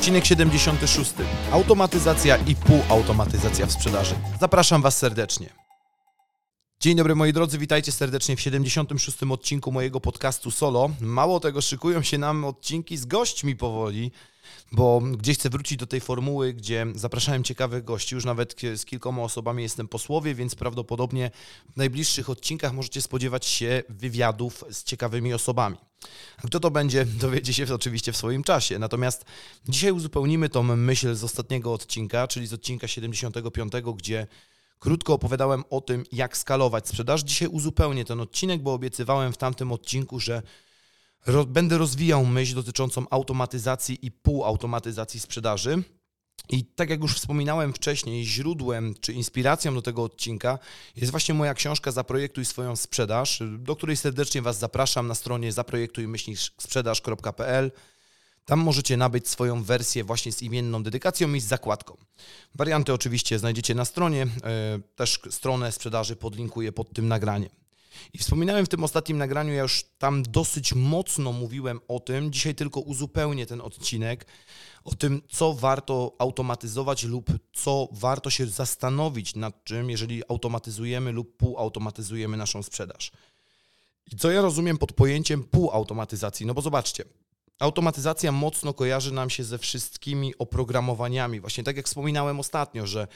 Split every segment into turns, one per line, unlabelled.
Odcinek 76. Automatyzacja i półautomatyzacja w sprzedaży. Zapraszam Was serdecznie. Dzień dobry moi drodzy, witajcie serdecznie w 76. odcinku mojego podcastu Solo. Mało tego, szykują się nam odcinki z gośćmi powoli, bo gdzieś chcę wrócić do tej formuły, gdzie zapraszałem ciekawych gości. Już nawet z kilkoma osobami jestem posłowie, więc prawdopodobnie w najbliższych odcinkach możecie spodziewać się wywiadów z ciekawymi osobami. Kto to będzie, dowiecie się oczywiście w swoim czasie. Natomiast dzisiaj uzupełnimy tą myśl z ostatniego odcinka, czyli z odcinka 75, gdzie krótko opowiadałem o tym, jak skalować sprzedaż. Dzisiaj uzupełnię ten odcinek, bo obiecywałem w tamtym odcinku, że będę rozwijał myśl dotyczącą automatyzacji i półautomatyzacji sprzedaży. I tak jak już wspominałem wcześniej, źródłem czy inspiracją do tego odcinka jest właśnie moja książka Zaprojektuj swoją sprzedaż, do której serdecznie Was zapraszam na stronie zaprojektujmyślsprzedaż.pl. Tam możecie nabyć swoją wersję właśnie z imienną dedykacją i z zakładką. Warianty oczywiście znajdziecie na stronie, e, też stronę sprzedaży podlinkuję pod tym nagraniem. I wspominałem w tym ostatnim nagraniu, ja już tam dosyć mocno mówiłem o tym, dzisiaj tylko uzupełnię ten odcinek, o tym, co warto automatyzować lub co warto się zastanowić nad czym, jeżeli automatyzujemy lub półautomatyzujemy naszą sprzedaż. I co ja rozumiem pod pojęciem półautomatyzacji? No bo zobaczcie, Automatyzacja mocno kojarzy nam się ze wszystkimi oprogramowaniami. Właśnie tak jak wspominałem ostatnio, że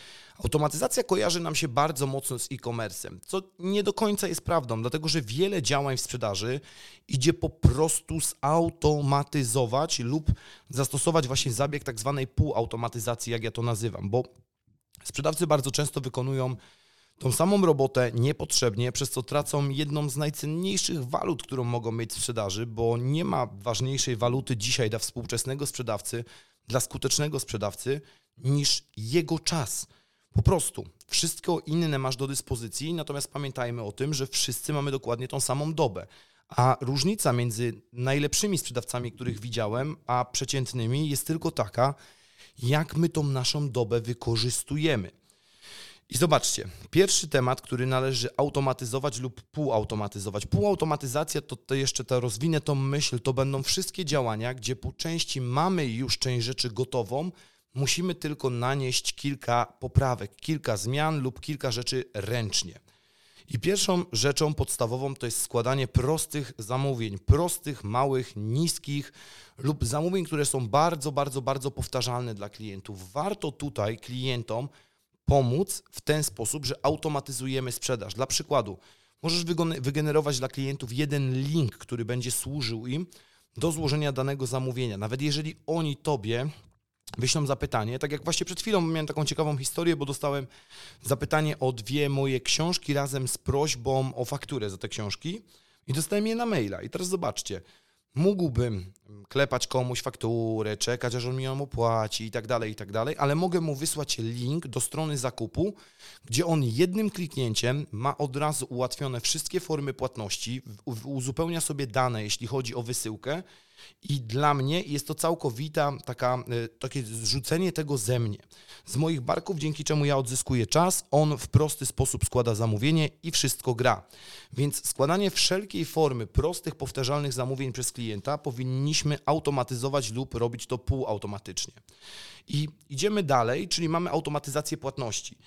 automatyzacja kojarzy nam się bardzo mocno z e-commerce'em, co nie do końca jest prawdą, dlatego że wiele działań w sprzedaży idzie po prostu zautomatyzować lub zastosować właśnie zabieg tak zwanej półautomatyzacji, jak ja to nazywam, bo sprzedawcy bardzo często wykonują tą samą robotę niepotrzebnie, przez co tracą jedną z najcenniejszych walut, którą mogą mieć w sprzedaży, bo nie ma ważniejszej waluty dzisiaj dla współczesnego sprzedawcy, dla skutecznego sprzedawcy, niż jego czas. Po prostu wszystko inne masz do dyspozycji, natomiast pamiętajmy o tym, że wszyscy mamy dokładnie tą samą dobę. A różnica między najlepszymi sprzedawcami, których widziałem, a przeciętnymi jest tylko taka, jak my tą naszą dobę wykorzystujemy. I zobaczcie, pierwszy temat, który należy automatyzować lub półautomatyzować. Półautomatyzacja to, to jeszcze to rozwinę tą myśl, to będą wszystkie działania, gdzie po części mamy już część rzeczy gotową, musimy tylko nanieść kilka poprawek, kilka zmian lub kilka rzeczy ręcznie. I pierwszą rzeczą podstawową to jest składanie prostych zamówień, prostych, małych, niskich lub zamówień, które są bardzo, bardzo, bardzo powtarzalne dla klientów. Warto tutaj klientom pomóc w ten sposób, że automatyzujemy sprzedaż. Dla przykładu, możesz wygenerować dla klientów jeden link, który będzie służył im do złożenia danego zamówienia. Nawet jeżeli oni tobie wyślą zapytanie, tak jak właśnie przed chwilą miałem taką ciekawą historię, bo dostałem zapytanie o dwie moje książki razem z prośbą o fakturę za te książki i dostałem je na maila. I teraz zobaczcie, mógłbym klepać komuś fakturę, czekać, aż on mi ją opłaci i tak dalej, i tak dalej, ale mogę mu wysłać link do strony zakupu, gdzie on jednym kliknięciem ma od razu ułatwione wszystkie formy płatności, uzupełnia sobie dane, jeśli chodzi o wysyłkę i dla mnie jest to całkowita taka, e, takie zrzucenie tego ze mnie, z moich barków, dzięki czemu ja odzyskuję czas, on w prosty sposób składa zamówienie i wszystko gra. Więc składanie wszelkiej formy prostych, powtarzalnych zamówień przez klienta powinniśmy automatyzować lub robić to półautomatycznie. I idziemy dalej, czyli mamy automatyzację płatności.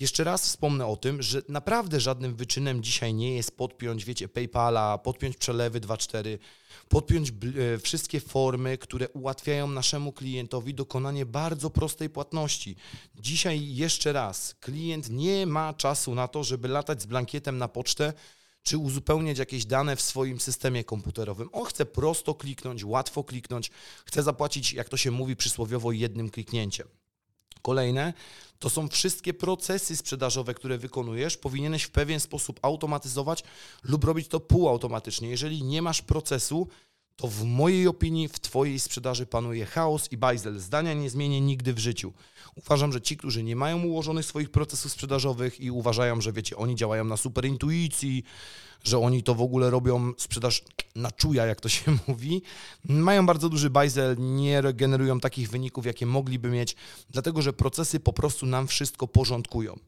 Jeszcze raz wspomnę o tym, że naprawdę żadnym wyczynem dzisiaj nie jest podpiąć, wiecie, PayPala, podpiąć przelewy 2.4, podpiąć e, wszystkie formy, które ułatwiają naszemu klientowi dokonanie bardzo prostej płatności. Dzisiaj jeszcze raz, klient nie ma czasu na to, żeby latać z blankietem na pocztę, czy uzupełniać jakieś dane w swoim systemie komputerowym. On chce prosto kliknąć, łatwo kliknąć, chce zapłacić, jak to się mówi przysłowiowo, jednym kliknięciem. Kolejne to są wszystkie procesy sprzedażowe, które wykonujesz, powinieneś w pewien sposób automatyzować lub robić to półautomatycznie. Jeżeli nie masz procesu, to w mojej opinii w Twojej sprzedaży panuje chaos i bajzel. Zdania nie zmienię nigdy w życiu. Uważam, że ci, którzy nie mają ułożonych swoich procesów sprzedażowych i uważają, że wiecie, oni działają na super intuicji, że oni to w ogóle robią sprzedaż na czuja, jak to się mówi, mają bardzo duży bajzel, nie generują takich wyników, jakie mogliby mieć, dlatego że procesy po prostu nam wszystko porządkują.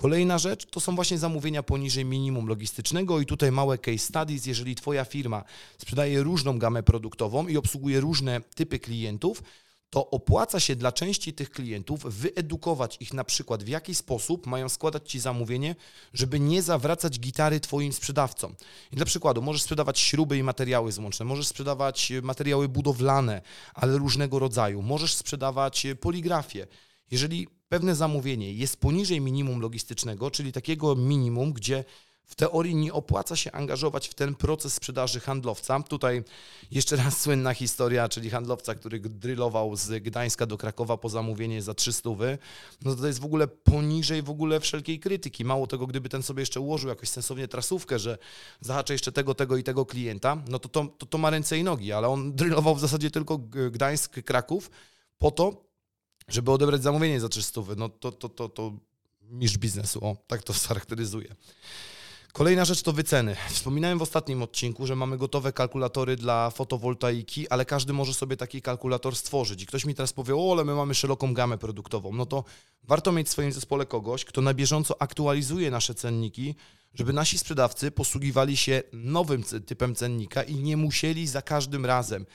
Kolejna rzecz to są właśnie zamówienia poniżej minimum logistycznego i tutaj małe case studies. Jeżeli Twoja firma sprzedaje różną gamę produktową i obsługuje różne typy klientów, to opłaca się dla części tych klientów wyedukować ich na przykład w jaki sposób mają składać Ci zamówienie, żeby nie zawracać gitary Twoim sprzedawcom. I dla przykładu możesz sprzedawać śruby i materiały złączne, możesz sprzedawać materiały budowlane, ale różnego rodzaju, możesz sprzedawać poligrafię. Jeżeli pewne zamówienie jest poniżej minimum logistycznego, czyli takiego minimum, gdzie w teorii nie opłaca się angażować w ten proces sprzedaży handlowca. Tutaj jeszcze raz słynna historia, czyli handlowca, który drylował z Gdańska do Krakowa po zamówienie za 300, no to jest w ogóle poniżej w ogóle wszelkiej krytyki. Mało tego, gdyby ten sobie jeszcze ułożył jakoś sensownie trasówkę, że zahaczę jeszcze tego, tego i tego klienta, no to to, to, to ma ręce i nogi, ale on drylował w zasadzie tylko Gdańsk, Kraków po to, żeby odebrać zamówienie za 300. No to, to, to, to mistrz biznesu, o, tak to charakteryzuje. Kolejna rzecz to wyceny. Wspominałem w ostatnim odcinku, że mamy gotowe kalkulatory dla fotowoltaiki, ale każdy może sobie taki kalkulator stworzyć. I ktoś mi teraz powie, o, ale my mamy szeroką gamę produktową. No to warto mieć w swoim zespole kogoś, kto na bieżąco aktualizuje nasze cenniki, żeby nasi sprzedawcy posługiwali się nowym typem cennika i nie musieli za każdym razem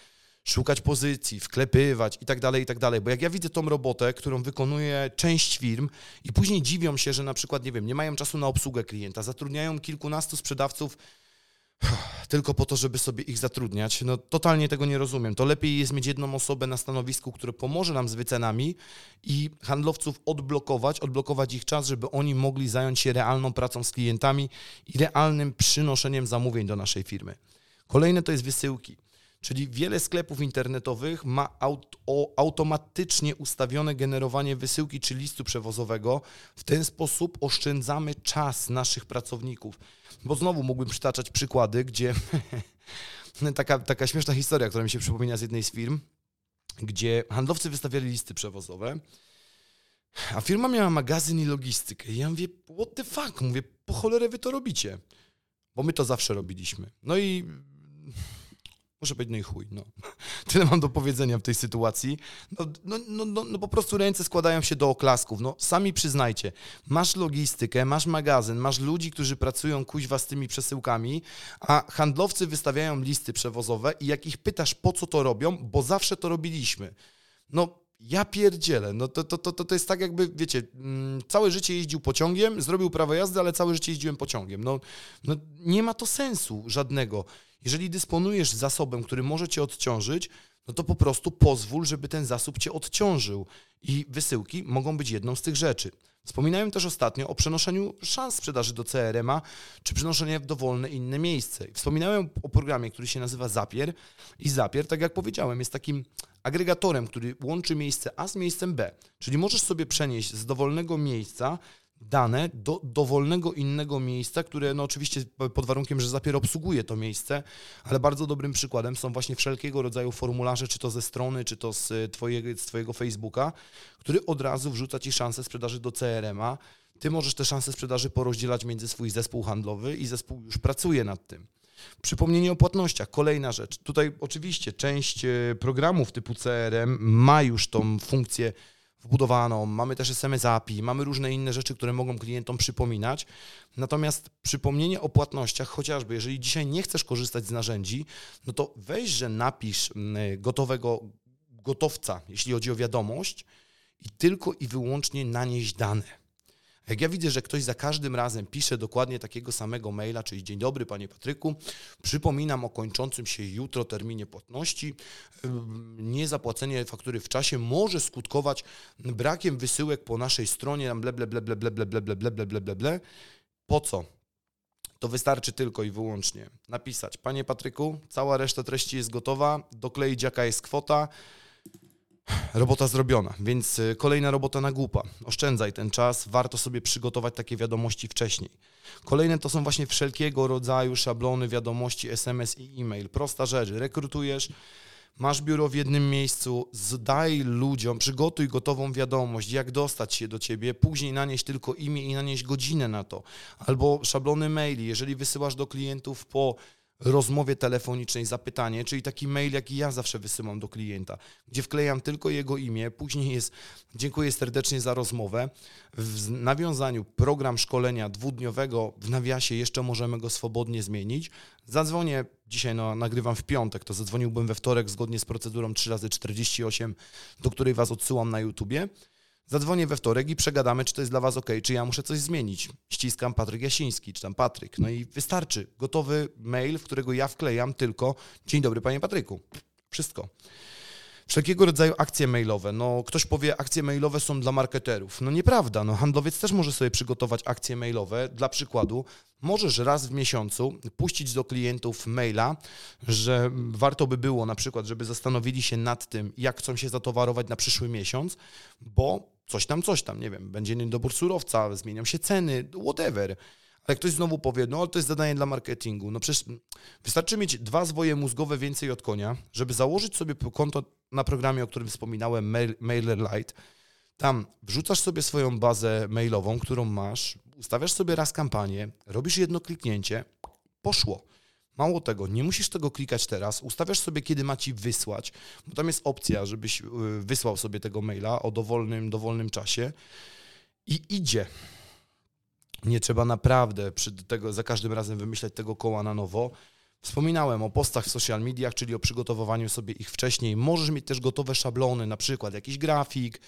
szukać pozycji, wklepywać i tak dalej, i tak dalej. Bo jak ja widzę tą robotę, którą wykonuje część firm i później dziwią się, że na przykład, nie wiem, nie mają czasu na obsługę klienta, zatrudniają kilkunastu sprzedawców tylko po to, żeby sobie ich zatrudniać. No totalnie tego nie rozumiem. To lepiej jest mieć jedną osobę na stanowisku, które pomoże nam z wycenami i handlowców odblokować, odblokować ich czas, żeby oni mogli zająć się realną pracą z klientami i realnym przynoszeniem zamówień do naszej firmy. Kolejne to jest wysyłki. Czyli wiele sklepów internetowych ma aut automatycznie ustawione generowanie wysyłki czy listu przewozowego. W ten sposób oszczędzamy czas naszych pracowników. Bo znowu mógłbym przytaczać przykłady, gdzie taka, taka śmieszna historia, która mi się przypomina z jednej z firm, gdzie handlowcy wystawiali listy przewozowe, a firma miała magazyn i logistykę. I ja mówię, what the fuck? Mówię, po cholerę wy to robicie? Bo my to zawsze robiliśmy. No i Muszę powiedzieć, no i chuj, no. Tyle mam do powiedzenia w tej sytuacji. No, no, no, no, no po prostu ręce składają się do oklasków. No sami przyznajcie, masz logistykę, masz magazyn, masz ludzi, którzy pracują kuźwa z tymi przesyłkami, a handlowcy wystawiają listy przewozowe i jak ich pytasz, po co to robią, bo zawsze to robiliśmy. No ja pierdzielę. No to, to, to, to jest tak jakby, wiecie, mm, całe życie jeździł pociągiem, zrobił prawo jazdy, ale całe życie jeździłem pociągiem. No, no nie ma to sensu żadnego. Jeżeli dysponujesz zasobem, który może cię odciążyć, no to po prostu pozwól, żeby ten zasób cię odciążył. I wysyłki mogą być jedną z tych rzeczy. Wspominałem też ostatnio o przenoszeniu szans sprzedaży do CRM-a, czy przenoszeniu w dowolne inne miejsce. Wspominałem o programie, który się nazywa Zapier i Zapier, tak jak powiedziałem, jest takim agregatorem, który łączy miejsce A z miejscem B. Czyli możesz sobie przenieść z dowolnego miejsca dane do dowolnego innego miejsca, które no oczywiście pod warunkiem, że Zapier obsługuje to miejsce, ale bardzo dobrym przykładem są właśnie wszelkiego rodzaju formularze, czy to ze strony, czy to z twojego, z twojego Facebooka, który od razu wrzuca Ci szansę sprzedaży do CRM-a. Ty możesz te szanse sprzedaży porozdzielać między swój zespół handlowy i zespół już pracuje nad tym. Przypomnienie o płatnościach, kolejna rzecz. Tutaj oczywiście część e, programów typu CRM ma już tą funkcję wbudowaną, mamy też SMS API, mamy różne inne rzeczy, które mogą klientom przypominać. Natomiast przypomnienie o płatnościach, chociażby jeżeli dzisiaj nie chcesz korzystać z narzędzi, no to weź, że napisz mm, gotowego gotowca, jeśli chodzi o wiadomość i tylko i wyłącznie nanieść dane. Jak ja widzę, że ktoś za każdym razem pisze dokładnie takiego samego maila, czyli dzień dobry panie Patryku, przypominam o kończącym się jutro terminie płatności. Niezapłacenie faktury w czasie może skutkować brakiem wysyłek po naszej stronie, tam ble, ble, ble, ble, ble, ble, ble, ble, ble, ble, ble, ble. Po co? To wystarczy tylko i wyłącznie napisać, panie Patryku, cała reszta treści jest gotowa, dokleić jaka jest kwota, Robota zrobiona, więc y, kolejna robota na głupa. Oszczędzaj ten czas, warto sobie przygotować takie wiadomości wcześniej. Kolejne to są właśnie wszelkiego rodzaju szablony wiadomości SMS i e-mail. Prosta rzecz, rekrutujesz, masz biuro w jednym miejscu, zdaj ludziom, przygotuj gotową wiadomość, jak dostać się do ciebie, później nanieść tylko imię i nanieść godzinę na to. Albo szablony maili, jeżeli wysyłasz do klientów po rozmowie telefonicznej zapytanie, czyli taki mail, jaki ja zawsze wysyłam do klienta, gdzie wklejam tylko jego imię, później jest dziękuję serdecznie za rozmowę. W nawiązaniu program szkolenia dwudniowego w nawiasie jeszcze możemy go swobodnie zmienić. Zadzwonię, dzisiaj no, nagrywam w piątek, to zadzwoniłbym we wtorek zgodnie z procedurą 3 razy 48 do której Was odsyłam na YouTubie. Zadzwonię we wtorek i przegadamy, czy to jest dla Was ok, czy ja muszę coś zmienić. Ściskam Patryk Jasiński, czy tam Patryk. No i wystarczy. Gotowy mail, w którego ja wklejam tylko Dzień dobry, panie Patryku. Wszystko. Wszelkiego rodzaju akcje mailowe. No, ktoś powie, akcje mailowe są dla marketerów. No nieprawda, no, handlowiec też może sobie przygotować akcje mailowe. Dla przykładu, możesz raz w miesiącu puścić do klientów maila, że warto by było na przykład, żeby zastanowili się nad tym, jak chcą się zatowarować na przyszły miesiąc, bo coś tam, coś tam, nie wiem, będzie niedobór surowca, zmienią się ceny, whatever. Ale ktoś znowu powie, no to jest zadanie dla marketingu. No przecież wystarczy mieć dwa zwoje mózgowe więcej od konia, żeby założyć sobie konto na programie, o którym wspominałem, Mail, MailerLite. Tam wrzucasz sobie swoją bazę mailową, którą masz, ustawiasz sobie raz kampanię, robisz jedno kliknięcie, poszło. Mało tego, nie musisz tego klikać teraz, ustawiasz sobie, kiedy ma ci wysłać, bo tam jest opcja, żebyś y, wysłał sobie tego maila o dowolnym, dowolnym czasie i idzie. Nie trzeba naprawdę tego, za każdym razem wymyślać tego koła na nowo. Wspominałem o postach w social mediach, czyli o przygotowywaniu sobie ich wcześniej. Możesz mieć też gotowe szablony, na przykład jakiś grafik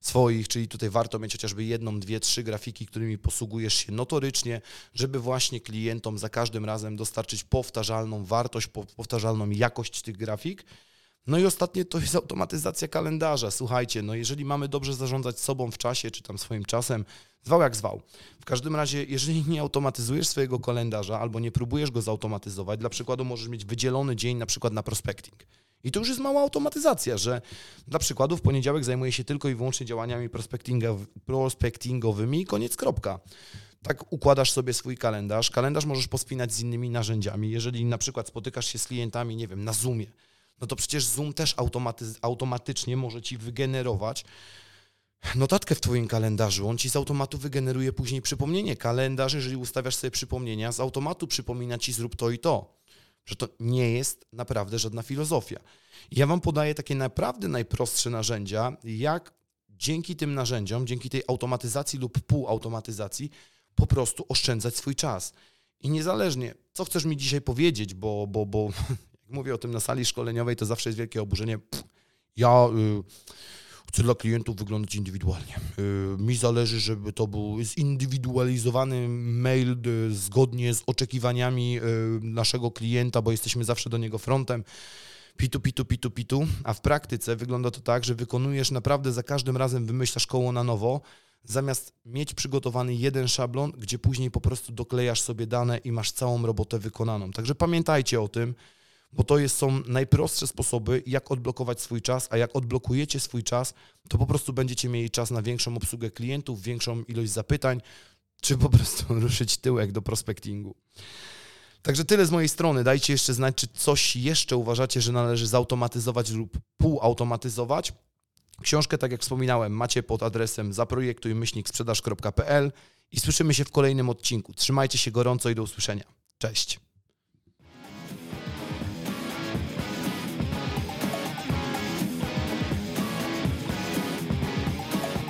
swoich, czyli tutaj warto mieć chociażby jedną, dwie, trzy grafiki, którymi posługujesz się notorycznie, żeby właśnie klientom za każdym razem dostarczyć powtarzalną wartość, powtarzalną jakość tych grafik. No i ostatnie to jest automatyzacja kalendarza. Słuchajcie, no jeżeli mamy dobrze zarządzać sobą w czasie, czy tam swoim czasem, zwał jak zwał. W każdym razie, jeżeli nie automatyzujesz swojego kalendarza albo nie próbujesz go zautomatyzować, dla przykładu możesz mieć wydzielony dzień na przykład na prospecting. I to już jest mała automatyzacja, że dla przykładu w poniedziałek zajmuję się tylko i wyłącznie działaniami prospectingowymi i koniec, kropka. Tak układasz sobie swój kalendarz. Kalendarz możesz pospinać z innymi narzędziami. Jeżeli na przykład spotykasz się z klientami, nie wiem, na Zoomie, no to przecież Zoom też automaty automatycznie może ci wygenerować notatkę w Twoim kalendarzu. On ci z automatu wygeneruje później przypomnienie. Kalendarz, jeżeli ustawiasz sobie przypomnienia, z automatu przypomina ci zrób to i to. Że to nie jest naprawdę żadna filozofia. Ja Wam podaję takie naprawdę najprostsze narzędzia, jak dzięki tym narzędziom, dzięki tej automatyzacji lub półautomatyzacji, po prostu oszczędzać swój czas. I niezależnie, co chcesz mi dzisiaj powiedzieć, bo, bo, bo jak mówię o tym na sali szkoleniowej, to zawsze jest wielkie oburzenie. Pff, ja. Y chcę dla klientów wyglądać indywidualnie. Y, mi zależy, żeby to był zindywidualizowany mail y, zgodnie z oczekiwaniami y, naszego klienta, bo jesteśmy zawsze do niego frontem. Pitu, pitu, pitu, pitu, a w praktyce wygląda to tak, że wykonujesz naprawdę za każdym razem, wymyślasz koło na nowo, zamiast mieć przygotowany jeden szablon, gdzie później po prostu doklejasz sobie dane i masz całą robotę wykonaną. Także pamiętajcie o tym, bo to jest, są najprostsze sposoby, jak odblokować swój czas, a jak odblokujecie swój czas, to po prostu będziecie mieli czas na większą obsługę klientów, większą ilość zapytań, czy po prostu ruszyć tyłek do prospectingu. Także tyle z mojej strony. Dajcie jeszcze znać, czy coś jeszcze uważacie, że należy zautomatyzować lub półautomatyzować. Książkę, tak jak wspominałem, macie pod adresem zaprojektuj sprzedaż.pl i słyszymy się w kolejnym odcinku. Trzymajcie się gorąco i do usłyszenia. Cześć.